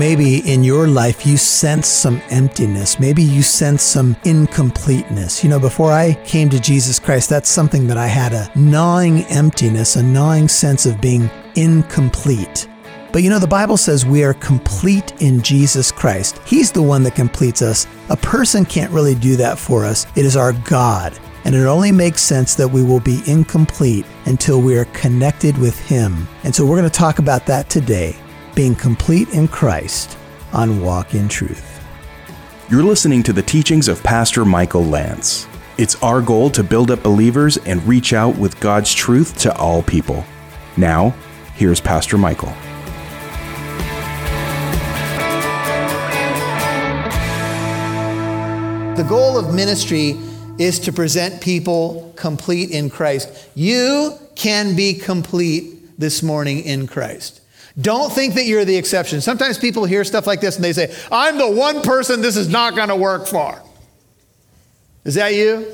maybe in your life you sense some emptiness. Maybe you sense some incompleteness. You know, before I came to Jesus Christ, that's something that I had a gnawing emptiness, a gnawing sense of being incomplete. But you know, the Bible says we are complete in Jesus Christ. He's the one that completes us. A person can't really do that for us. It is our God. And it only makes sense that we will be incomplete until we are connected with Him. And so we're going to talk about that today being complete in Christ on Walk in Truth. You're listening to the teachings of Pastor Michael Lance. It's our goal to build up believers and reach out with God's truth to all people. Now, here's Pastor Michael. The goal of ministry is to present people complete in Christ. You can be complete this morning in Christ. Don't think that you're the exception. Sometimes people hear stuff like this and they say, I'm the one person this is not going to work for. Is that you?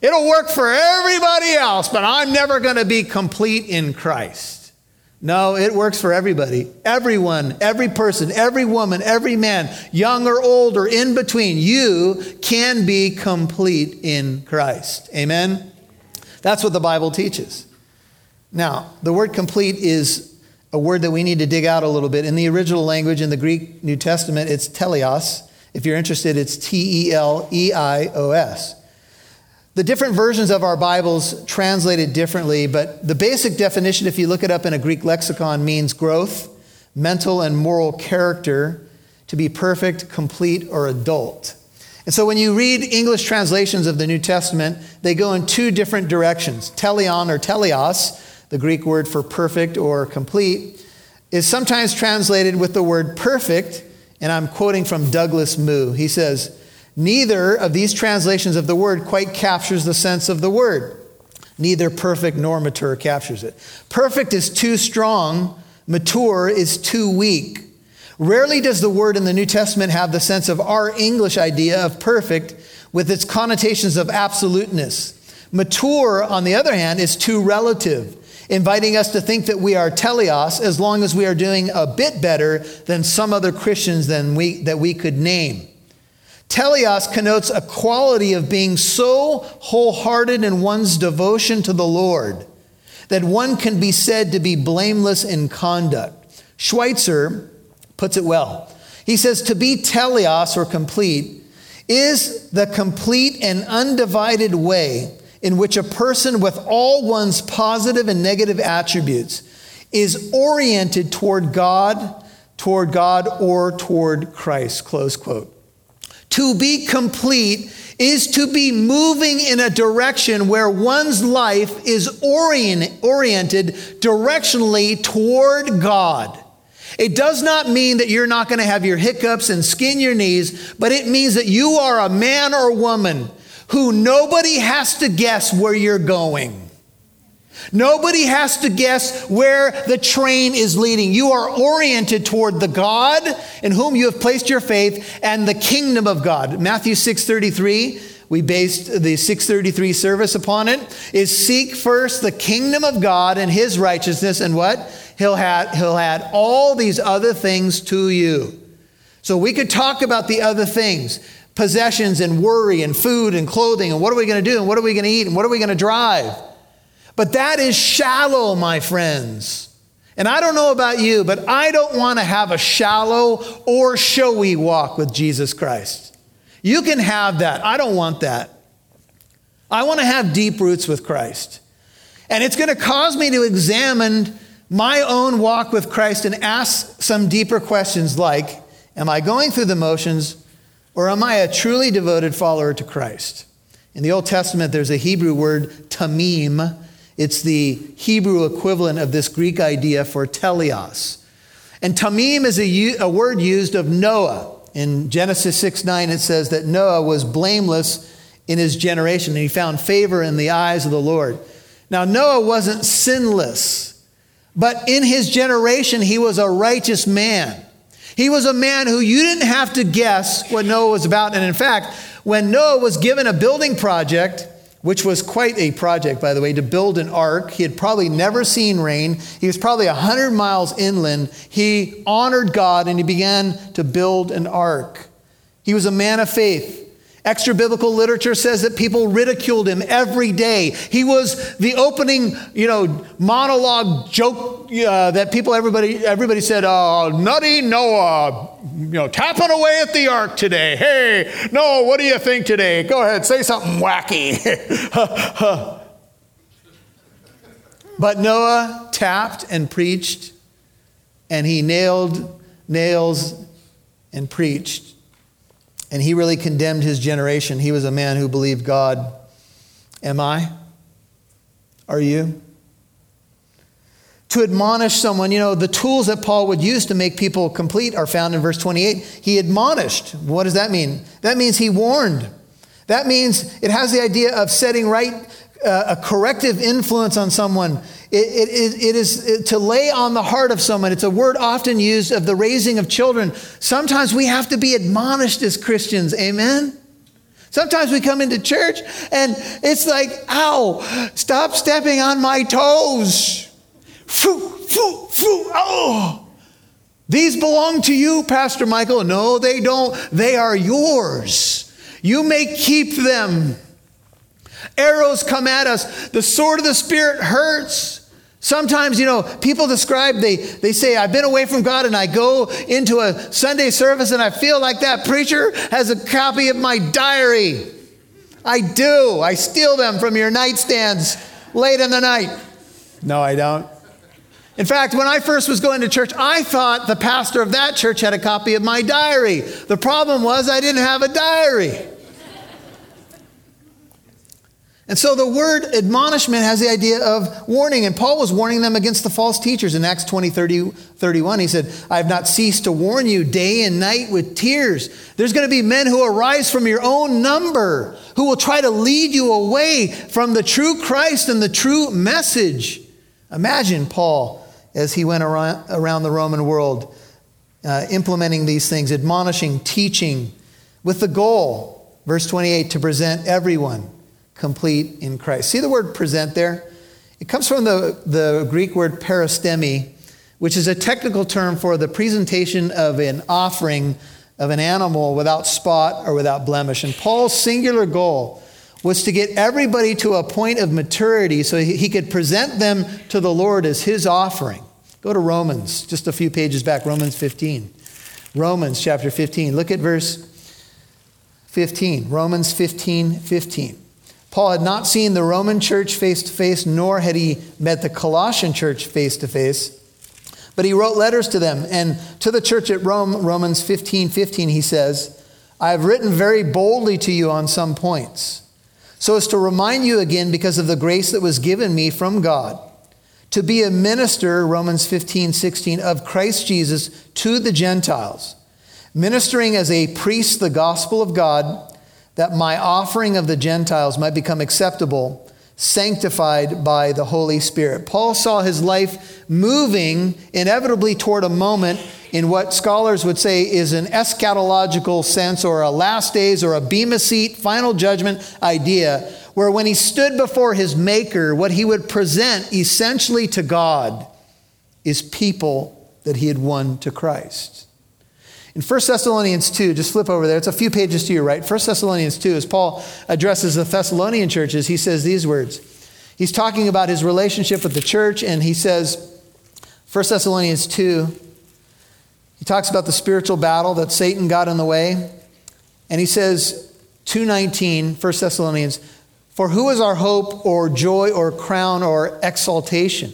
It'll work for everybody else, but I'm never going to be complete in Christ. No, it works for everybody. Everyone, every person, every woman, every man, young or old or in between, you can be complete in Christ. Amen? That's what the Bible teaches. Now, the word complete is a word that we need to dig out a little bit. In the original language, in the Greek New Testament, it's teleos. If you're interested, it's T E L E I O S. The different versions of our Bibles translated differently, but the basic definition, if you look it up in a Greek lexicon, means growth, mental and moral character, to be perfect, complete, or adult. And so when you read English translations of the New Testament, they go in two different directions. Teleon or teleos, the Greek word for perfect or complete, is sometimes translated with the word perfect, and I'm quoting from Douglas Moo. He says, Neither of these translations of the word quite captures the sense of the word. Neither perfect nor mature captures it. Perfect is too strong, mature is too weak. Rarely does the word in the New Testament have the sense of our English idea of perfect with its connotations of absoluteness. Mature, on the other hand, is too relative, inviting us to think that we are teleos as long as we are doing a bit better than some other Christians than we, that we could name. Teleos connotes a quality of being so wholehearted in one's devotion to the Lord that one can be said to be blameless in conduct. Schweitzer puts it well. He says, To be teleos or complete is the complete and undivided way in which a person with all one's positive and negative attributes is oriented toward God, toward God, or toward Christ. Close quote. To be complete is to be moving in a direction where one's life is orient, oriented directionally toward God. It does not mean that you're not going to have your hiccups and skin your knees, but it means that you are a man or woman who nobody has to guess where you're going. Nobody has to guess where the train is leading. You are oriented toward the God in whom you have placed your faith and the kingdom of God. Matthew 6:33, we based the 633 service upon it, is seek first the kingdom of God and his righteousness and what? He'll add, he'll add all these other things to you. So we could talk about the other things possessions and worry and food and clothing and what are we going to do and what are we going to eat and what are we going to drive. But that is shallow, my friends. And I don't know about you, but I don't want to have a shallow or showy walk with Jesus Christ. You can have that. I don't want that. I want to have deep roots with Christ. And it's going to cause me to examine my own walk with Christ and ask some deeper questions like Am I going through the motions or am I a truly devoted follower to Christ? In the Old Testament, there's a Hebrew word, tamim, it's the Hebrew equivalent of this Greek idea for teleos. And tamim is a, a word used of Noah. In Genesis 6 9, it says that Noah was blameless in his generation and he found favor in the eyes of the Lord. Now, Noah wasn't sinless, but in his generation, he was a righteous man. He was a man who you didn't have to guess what Noah was about. And in fact, when Noah was given a building project, which was quite a project, by the way, to build an ark. He had probably never seen rain. He was probably 100 miles inland. He honored God and he began to build an ark. He was a man of faith. Extra biblical literature says that people ridiculed him every day. He was the opening, you know, monologue joke uh, that people, everybody, everybody said, "Oh, nutty Noah, you know, tapping away at the ark today. Hey, Noah, what do you think today? Go ahead, say something wacky." but Noah tapped and preached, and he nailed nails and preached. And he really condemned his generation. He was a man who believed God. Am I? Are you? To admonish someone, you know, the tools that Paul would use to make people complete are found in verse 28. He admonished. What does that mean? That means he warned. That means it has the idea of setting right a corrective influence on someone. It, it, it is to lay on the heart of someone. It's a word often used of the raising of children. Sometimes we have to be admonished as Christians. Amen? Sometimes we come into church and it's like, ow, stop stepping on my toes. Foo, foo, foo, oh. These belong to you, Pastor Michael. No, they don't. They are yours. You may keep them. Arrows come at us. The sword of the Spirit hurts. Sometimes, you know, people describe, they, they say, I've been away from God and I go into a Sunday service and I feel like that preacher has a copy of my diary. I do. I steal them from your nightstands late in the night. No, I don't. In fact, when I first was going to church, I thought the pastor of that church had a copy of my diary. The problem was I didn't have a diary. And so the word admonishment has the idea of warning. And Paul was warning them against the false teachers in Acts 20, 30, 31. He said, I have not ceased to warn you day and night with tears. There's going to be men who arise from your own number who will try to lead you away from the true Christ and the true message. Imagine Paul as he went around, around the Roman world uh, implementing these things, admonishing, teaching, with the goal, verse 28, to present everyone complete in Christ. See the word present there? It comes from the, the Greek word peristemi, which is a technical term for the presentation of an offering of an animal without spot or without blemish. And Paul's singular goal was to get everybody to a point of maturity so he could present them to the Lord as his offering. Go to Romans, just a few pages back, Romans 15. Romans chapter 15. Look at verse 15. Romans 15, 15. Paul had not seen the Roman church face to face, nor had he met the Colossian church face to face. But he wrote letters to them. And to the church at Rome, Romans 15 15, he says, I have written very boldly to you on some points, so as to remind you again, because of the grace that was given me from God, to be a minister, Romans 15 16, of Christ Jesus to the Gentiles, ministering as a priest the gospel of God that my offering of the Gentiles might become acceptable, sanctified by the Holy Spirit. Paul saw his life moving inevitably toward a moment in what scholars would say is an eschatological sense or a last days or a bema seat, final judgment idea, where when he stood before his Maker, what he would present essentially to God is people that he had won to Christ. In 1 Thessalonians 2, just flip over there, it's a few pages to your right. 1 Thessalonians 2, as Paul addresses the Thessalonian churches, he says these words. He's talking about his relationship with the church, and he says, 1 Thessalonians 2, he talks about the spiritual battle that Satan got in the way. And he says, 219, 1 Thessalonians, for who is our hope or joy or crown or exaltation?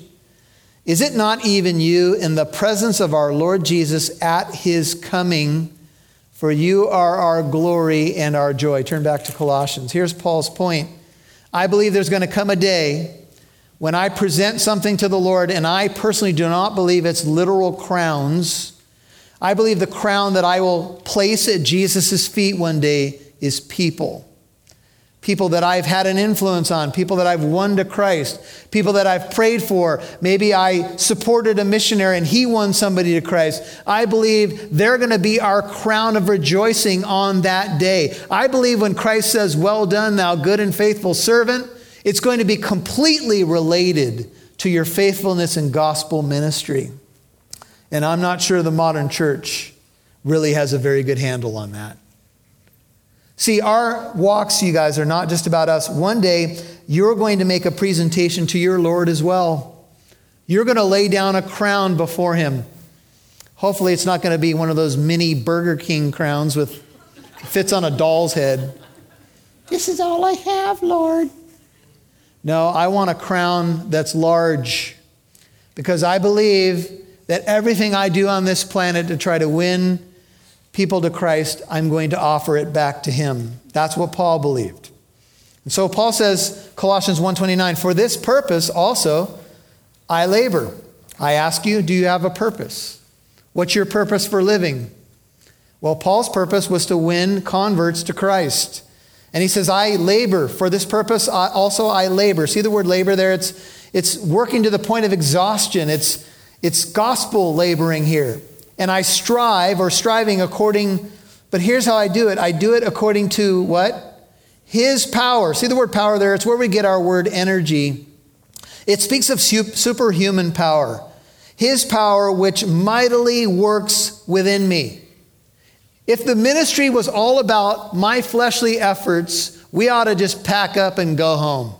Is it not even you in the presence of our Lord Jesus at his coming? For you are our glory and our joy. Turn back to Colossians. Here's Paul's point. I believe there's going to come a day when I present something to the Lord, and I personally do not believe it's literal crowns. I believe the crown that I will place at Jesus' feet one day is people. People that I've had an influence on, people that I've won to Christ, people that I've prayed for. Maybe I supported a missionary and he won somebody to Christ. I believe they're going to be our crown of rejoicing on that day. I believe when Christ says, Well done, thou good and faithful servant, it's going to be completely related to your faithfulness in gospel ministry. And I'm not sure the modern church really has a very good handle on that. See, our walks, you guys, are not just about us. One day, you're going to make a presentation to your Lord as well. You're going to lay down a crown before Him. Hopefully, it's not going to be one of those mini Burger King crowns with fits on a doll's head. This is all I have, Lord. No, I want a crown that's large because I believe that everything I do on this planet to try to win people to Christ, I'm going to offer it back to him. That's what Paul believed. And so Paul says, Colossians 1:29, for this purpose also I labor. I ask you, do you have a purpose? What's your purpose for living? Well, Paul's purpose was to win converts to Christ. And he says, I labor. For this purpose, I, also I labor. See the word labor there? It's, it's working to the point of exhaustion. It's, it's gospel laboring here and I strive or striving according, but here's how I do it I do it according to what? His power. See the word power there? It's where we get our word energy. It speaks of superhuman power. His power, which mightily works within me. If the ministry was all about my fleshly efforts, we ought to just pack up and go home.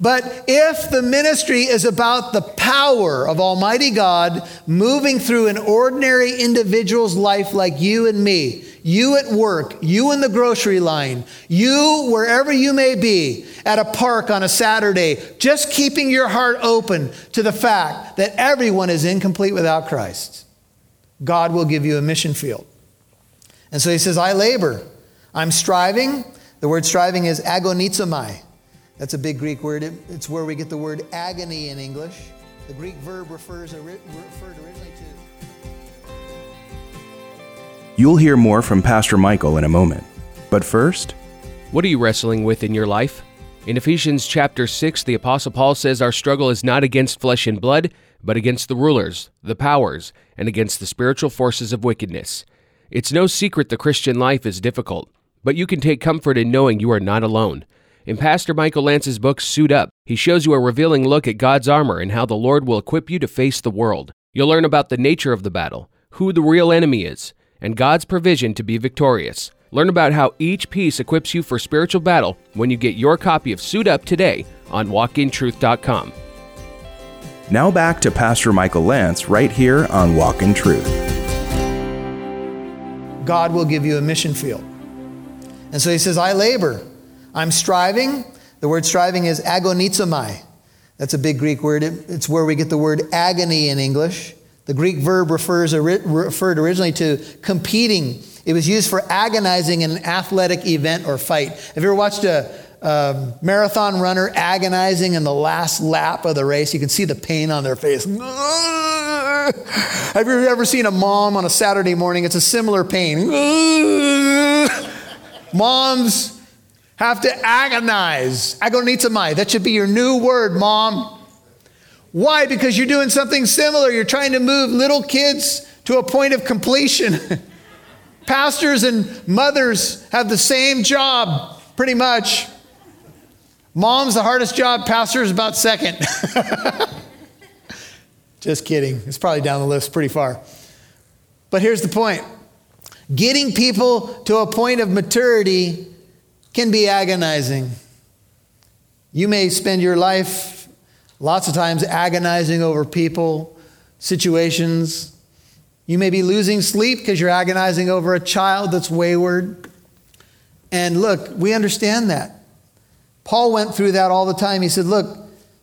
But if the ministry is about the power of Almighty God moving through an ordinary individual's life like you and me, you at work, you in the grocery line, you wherever you may be, at a park on a Saturday, just keeping your heart open to the fact that everyone is incomplete without Christ, God will give you a mission field. And so he says, I labor. I'm striving. The word striving is agonizomai. That's a big Greek word. It's where we get the word agony in English. The Greek verb refers referred originally to. You'll hear more from Pastor Michael in a moment. But first, what are you wrestling with in your life? In Ephesians chapter 6, the Apostle Paul says our struggle is not against flesh and blood, but against the rulers, the powers, and against the spiritual forces of wickedness. It's no secret the Christian life is difficult, but you can take comfort in knowing you are not alone. In Pastor Michael Lance's book, Suit Up, he shows you a revealing look at God's armor and how the Lord will equip you to face the world. You'll learn about the nature of the battle, who the real enemy is, and God's provision to be victorious. Learn about how each piece equips you for spiritual battle when you get your copy of Suit Up today on walkintruth.com. Now back to Pastor Michael Lance right here on Walk in Truth. God will give you a mission field. And so he says, I labor I'm striving. The word striving is agonizomai. That's a big Greek word. It's where we get the word agony in English. The Greek verb refers referred originally to competing. It was used for agonizing in an athletic event or fight. Have you ever watched a, a marathon runner agonizing in the last lap of the race? You can see the pain on their face. Have you ever seen a mom on a Saturday morning? It's a similar pain. Moms have to agonize. Agonizomai. That should be your new word, mom. Why? Because you're doing something similar. You're trying to move little kids to a point of completion. Pastors and mothers have the same job, pretty much. Mom's the hardest job, pastor is about second. Just kidding. It's probably down the list pretty far. But here's the point getting people to a point of maturity can be agonizing. You may spend your life lots of times agonizing over people, situations. You may be losing sleep because you're agonizing over a child that's wayward. And look, we understand that. Paul went through that all the time. He said, Look,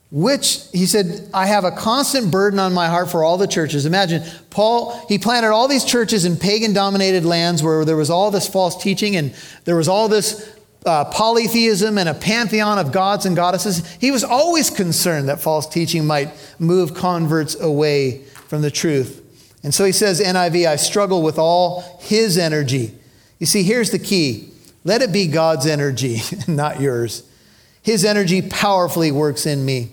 which, he said, I have a constant burden on my heart for all the churches. Imagine, Paul, he planted all these churches in pagan dominated lands where there was all this false teaching and there was all this uh, polytheism and a pantheon of gods and goddesses, he was always concerned that false teaching might move converts away from the truth. And so he says, NIV, I struggle with all his energy. You see, here's the key Let it be God's energy, not yours. His energy powerfully works in me.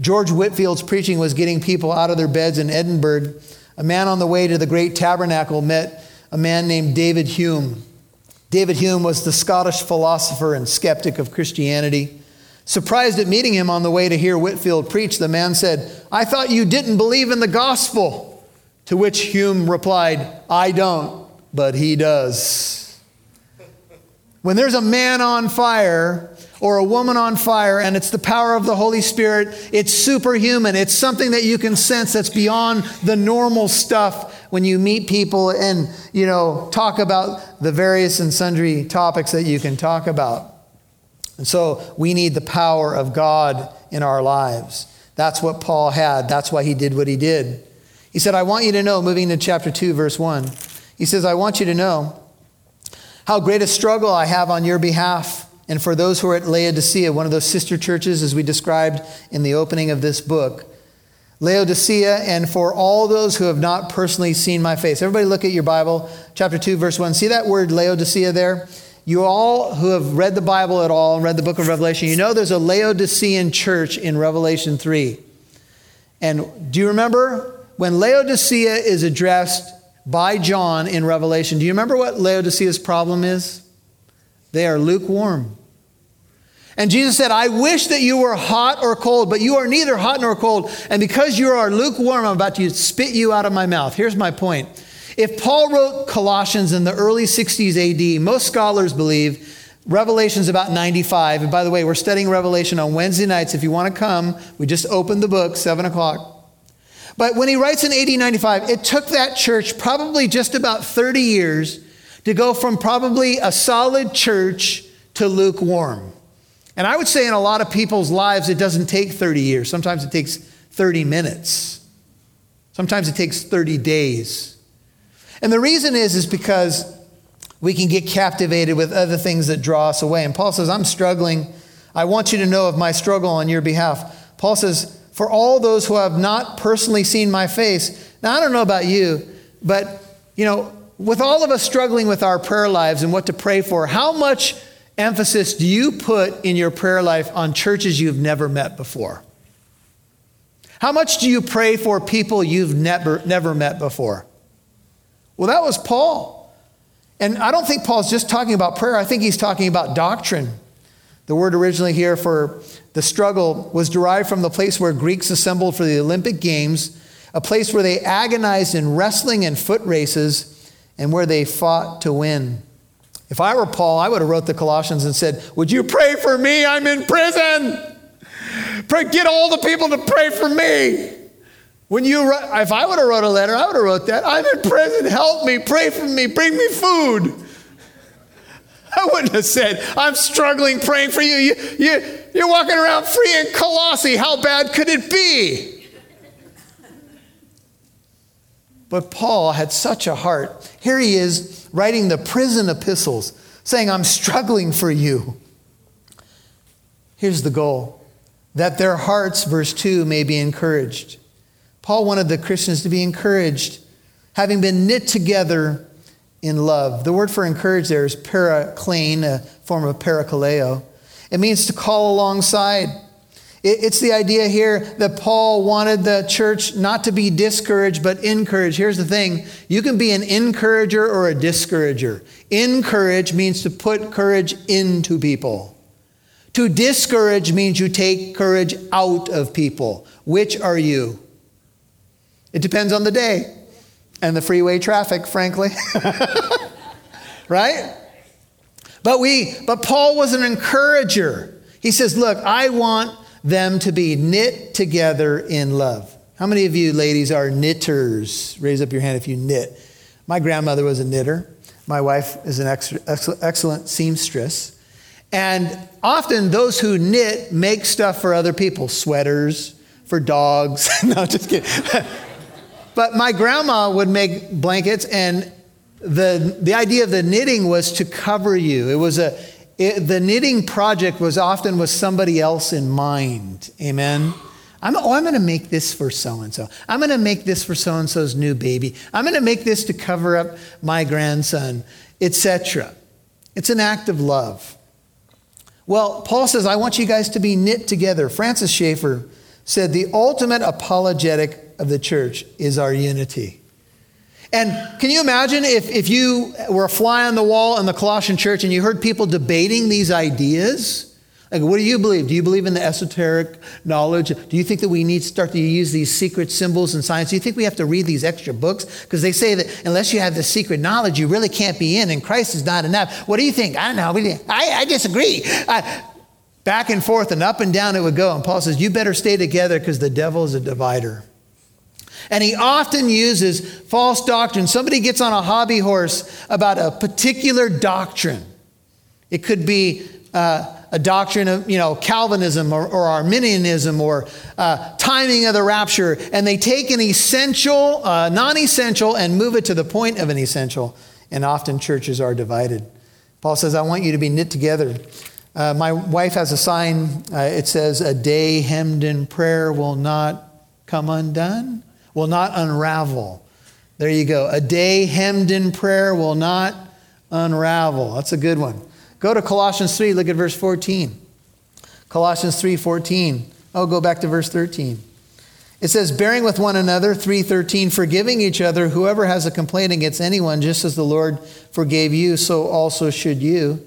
George Whitefield's preaching was getting people out of their beds in Edinburgh. A man on the way to the great tabernacle met a man named David Hume. David Hume was the Scottish philosopher and skeptic of Christianity. Surprised at meeting him on the way to hear Whitefield preach, the man said, I thought you didn't believe in the gospel. To which Hume replied, I don't, but he does. When there's a man on fire or a woman on fire and it's the power of the Holy Spirit, it's superhuman. It's something that you can sense that's beyond the normal stuff when you meet people and, you know, talk about the various and sundry topics that you can talk about. And so we need the power of God in our lives. That's what Paul had. That's why he did what he did. He said, I want you to know, moving to chapter 2, verse 1, he says, I want you to know how great a struggle I have on your behalf and for those who are at Laodicea, one of those sister churches as we described in the opening of this book. Laodicea, and for all those who have not personally seen my face. Everybody look at your Bible, chapter 2, verse 1. See that word Laodicea there? You all who have read the Bible at all and read the book of Revelation, you know there's a Laodicean church in Revelation 3. And do you remember when Laodicea is addressed by John in Revelation, do you remember what Laodicea's problem is? They are lukewarm. And Jesus said, I wish that you were hot or cold, but you are neither hot nor cold. And because you are lukewarm, I'm about to spit you out of my mouth. Here's my point. If Paul wrote Colossians in the early 60s AD, most scholars believe Revelation's about 95. And by the way, we're studying Revelation on Wednesday nights. If you want to come, we just opened the book, 7 o'clock. But when he writes in AD 95, it took that church probably just about 30 years to go from probably a solid church to lukewarm. And I would say in a lot of people's lives, it doesn't take 30 years. Sometimes it takes 30 minutes. Sometimes it takes 30 days. And the reason is, is because we can get captivated with other things that draw us away. And Paul says, I'm struggling. I want you to know of my struggle on your behalf. Paul says, for all those who have not personally seen my face. Now, I don't know about you, but, you know, with all of us struggling with our prayer lives and what to pray for, how much emphasis do you put in your prayer life on churches you've never met before? How much do you pray for people you've never, never met before? Well, that was Paul. And I don't think Paul's just talking about prayer, I think he's talking about doctrine. The word originally here for the struggle was derived from the place where Greeks assembled for the Olympic Games, a place where they agonized in wrestling and foot races, and where they fought to win. If I were Paul, I would have wrote the Colossians and said, "Would you pray for me? I'm in prison. Pray, get all the people to pray for me." When you, if I would have wrote a letter, I would have wrote that. I'm in prison. Help me. Pray for me. Bring me food. I wouldn't have said, I'm struggling praying for you. you, you you're walking around free in Colossae. How bad could it be? But Paul had such a heart. Here he is writing the prison epistles, saying, I'm struggling for you. Here's the goal that their hearts, verse 2, may be encouraged. Paul wanted the Christians to be encouraged, having been knit together in love. The word for encourage there is paraklane, a form of parakaleo. It means to call alongside. It's the idea here that Paul wanted the church not to be discouraged, but encouraged. Here's the thing you can be an encourager or a discourager. Encourage means to put courage into people. To discourage means you take courage out of people. Which are you? It depends on the day and the freeway traffic, frankly. right? But we but Paul was an encourager. He says, "Look, I want them to be knit together in love." How many of you ladies are knitters? Raise up your hand if you knit. My grandmother was a knitter. My wife is an ex- excellent seamstress. And often those who knit make stuff for other people, sweaters for dogs. no, just kidding. But my grandma would make blankets, and the, the idea of the knitting was to cover you. It was a, it, the knitting project was often with somebody else in mind. Amen. I'm, oh, I'm going to make this for so and so. I'm going to make this for so and so's new baby. I'm going to make this to cover up my grandson, etc. It's an act of love. Well, Paul says, I want you guys to be knit together. Francis Schaeffer said, The ultimate apologetic of the church is our unity. And can you imagine if, if you were a fly on the wall in the Colossian church and you heard people debating these ideas? Like, what do you believe? Do you believe in the esoteric knowledge? Do you think that we need to start to use these secret symbols in science? Do you think we have to read these extra books? Because they say that unless you have the secret knowledge, you really can't be in, and Christ is not enough. What do you think? I don't know. I, I disagree. Back and forth and up and down it would go. And Paul says, You better stay together because the devil is a divider. And he often uses false doctrine. Somebody gets on a hobby horse about a particular doctrine. It could be. Uh, a doctrine of you know Calvinism or, or Arminianism or uh, timing of the rapture, and they take an essential, uh, non-essential, and move it to the point of an essential. And often churches are divided. Paul says, "I want you to be knit together." Uh, my wife has a sign. Uh, it says, "A day hemmed in prayer will not come undone, will not unravel." There you go. A day hemmed in prayer will not unravel. That's a good one. Go to Colossians 3, look at verse 14. Colossians 3 14. Oh, go back to verse 13. It says, bearing with one another, 313, forgiving each other, whoever has a complaint against anyone, just as the Lord forgave you, so also should you.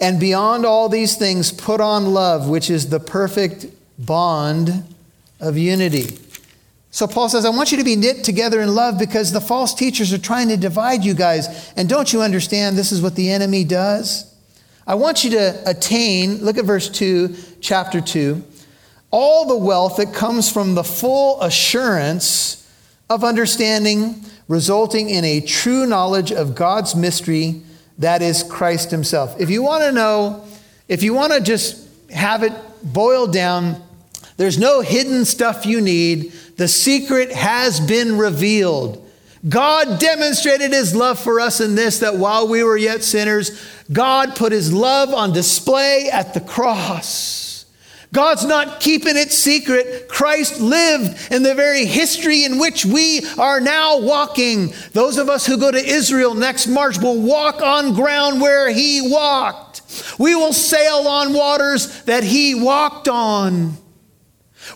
And beyond all these things, put on love, which is the perfect bond of unity. So Paul says, I want you to be knit together in love because the false teachers are trying to divide you guys. And don't you understand this is what the enemy does? I want you to attain, look at verse 2, chapter 2, all the wealth that comes from the full assurance of understanding, resulting in a true knowledge of God's mystery, that is Christ Himself. If you want to know, if you want to just have it boiled down, there's no hidden stuff you need. The secret has been revealed. God demonstrated his love for us in this that while we were yet sinners, God put his love on display at the cross. God's not keeping it secret. Christ lived in the very history in which we are now walking. Those of us who go to Israel next March will walk on ground where he walked. We will sail on waters that he walked on.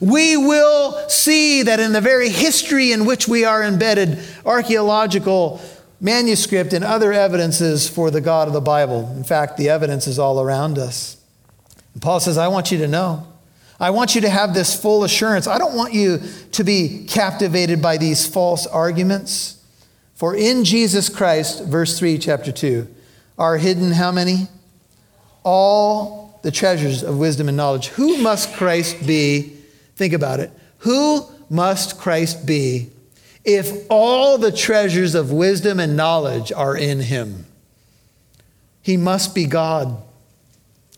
We will see that in the very history in which we are embedded, archaeological manuscript and other evidences for the God of the Bible. In fact, the evidence is all around us. And Paul says, I want you to know. I want you to have this full assurance. I don't want you to be captivated by these false arguments. For in Jesus Christ, verse 3, chapter 2, are hidden how many? All the treasures of wisdom and knowledge. Who must Christ be? Think about it. Who must Christ be if all the treasures of wisdom and knowledge are in him? He must be God.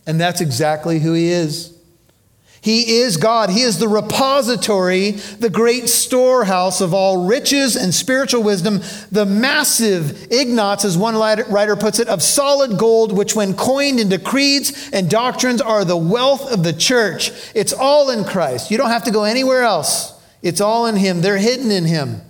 And that's exactly who he is. He is God. He is the repository, the great storehouse of all riches and spiritual wisdom, the massive ignats, as one writer puts it, of solid gold, which, when coined into creeds and doctrines, are the wealth of the church. It's all in Christ. You don't have to go anywhere else. It's all in Him. They're hidden in Him.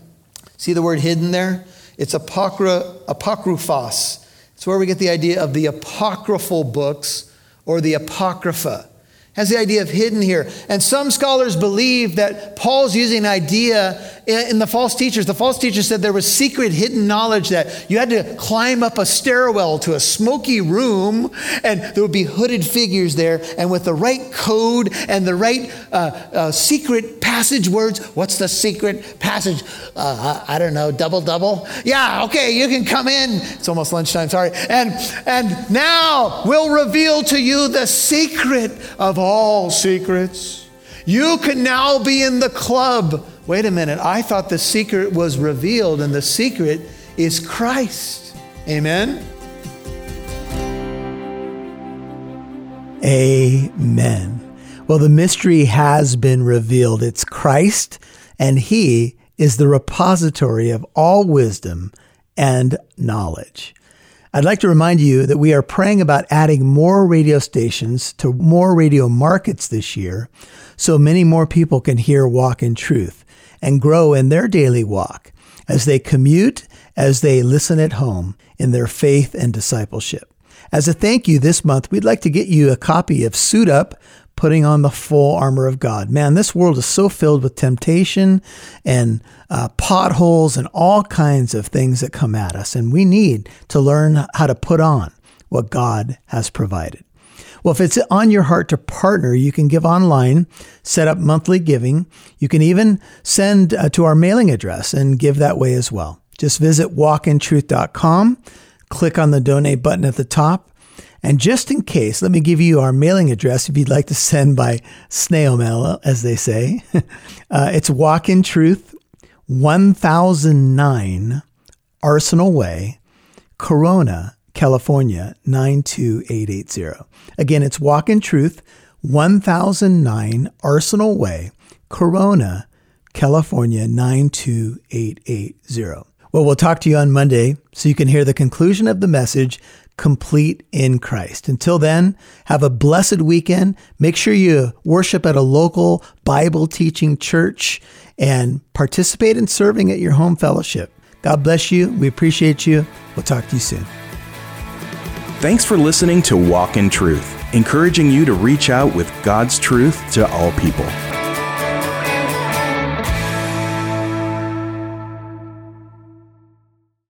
See the word hidden there? It's apocry- apocryphos. It's where we get the idea of the apocryphal books or the apocrypha has the idea of hidden here. And some scholars believe that Paul's using an idea in the false teachers. The false teachers said there was secret hidden knowledge that you had to climb up a stairwell to a smoky room and there would be hooded figures there. And with the right code and the right uh, uh, secret passage words, what's the secret passage? Uh, I don't know, double double? Yeah, okay, you can come in. It's almost lunchtime, sorry. And, and now we'll reveal to you the secret of all secrets. You can now be in the club. Wait a minute, I thought the secret was revealed, and the secret is Christ. Amen? Amen. Well, the mystery has been revealed. It's Christ, and He is the repository of all wisdom and knowledge. I'd like to remind you that we are praying about adding more radio stations to more radio markets this year so many more people can hear Walk in Truth and grow in their daily walk as they commute, as they listen at home in their faith and discipleship. As a thank you this month, we'd like to get you a copy of Suit Up Putting on the Full Armor of God. Man, this world is so filled with temptation and uh, potholes and all kinds of things that come at us. And we need to learn how to put on what God has provided. Well, if it's on your heart to partner, you can give online, set up monthly giving. You can even send uh, to our mailing address and give that way as well. Just visit walkintruth.com, click on the donate button at the top, and just in case, let me give you our mailing address if you'd like to send by snail mail, as they say. uh, it's Walk in Truth, 1009 Arsenal Way, Corona, California, 92880. Again, it's Walk in Truth, 1009 Arsenal Way, Corona, California, 92880. Well, we'll talk to you on Monday so you can hear the conclusion of the message complete in Christ. Until then, have a blessed weekend. Make sure you worship at a local Bible teaching church and participate in serving at your home fellowship. God bless you. We appreciate you. We'll talk to you soon. Thanks for listening to Walk in Truth, encouraging you to reach out with God's truth to all people.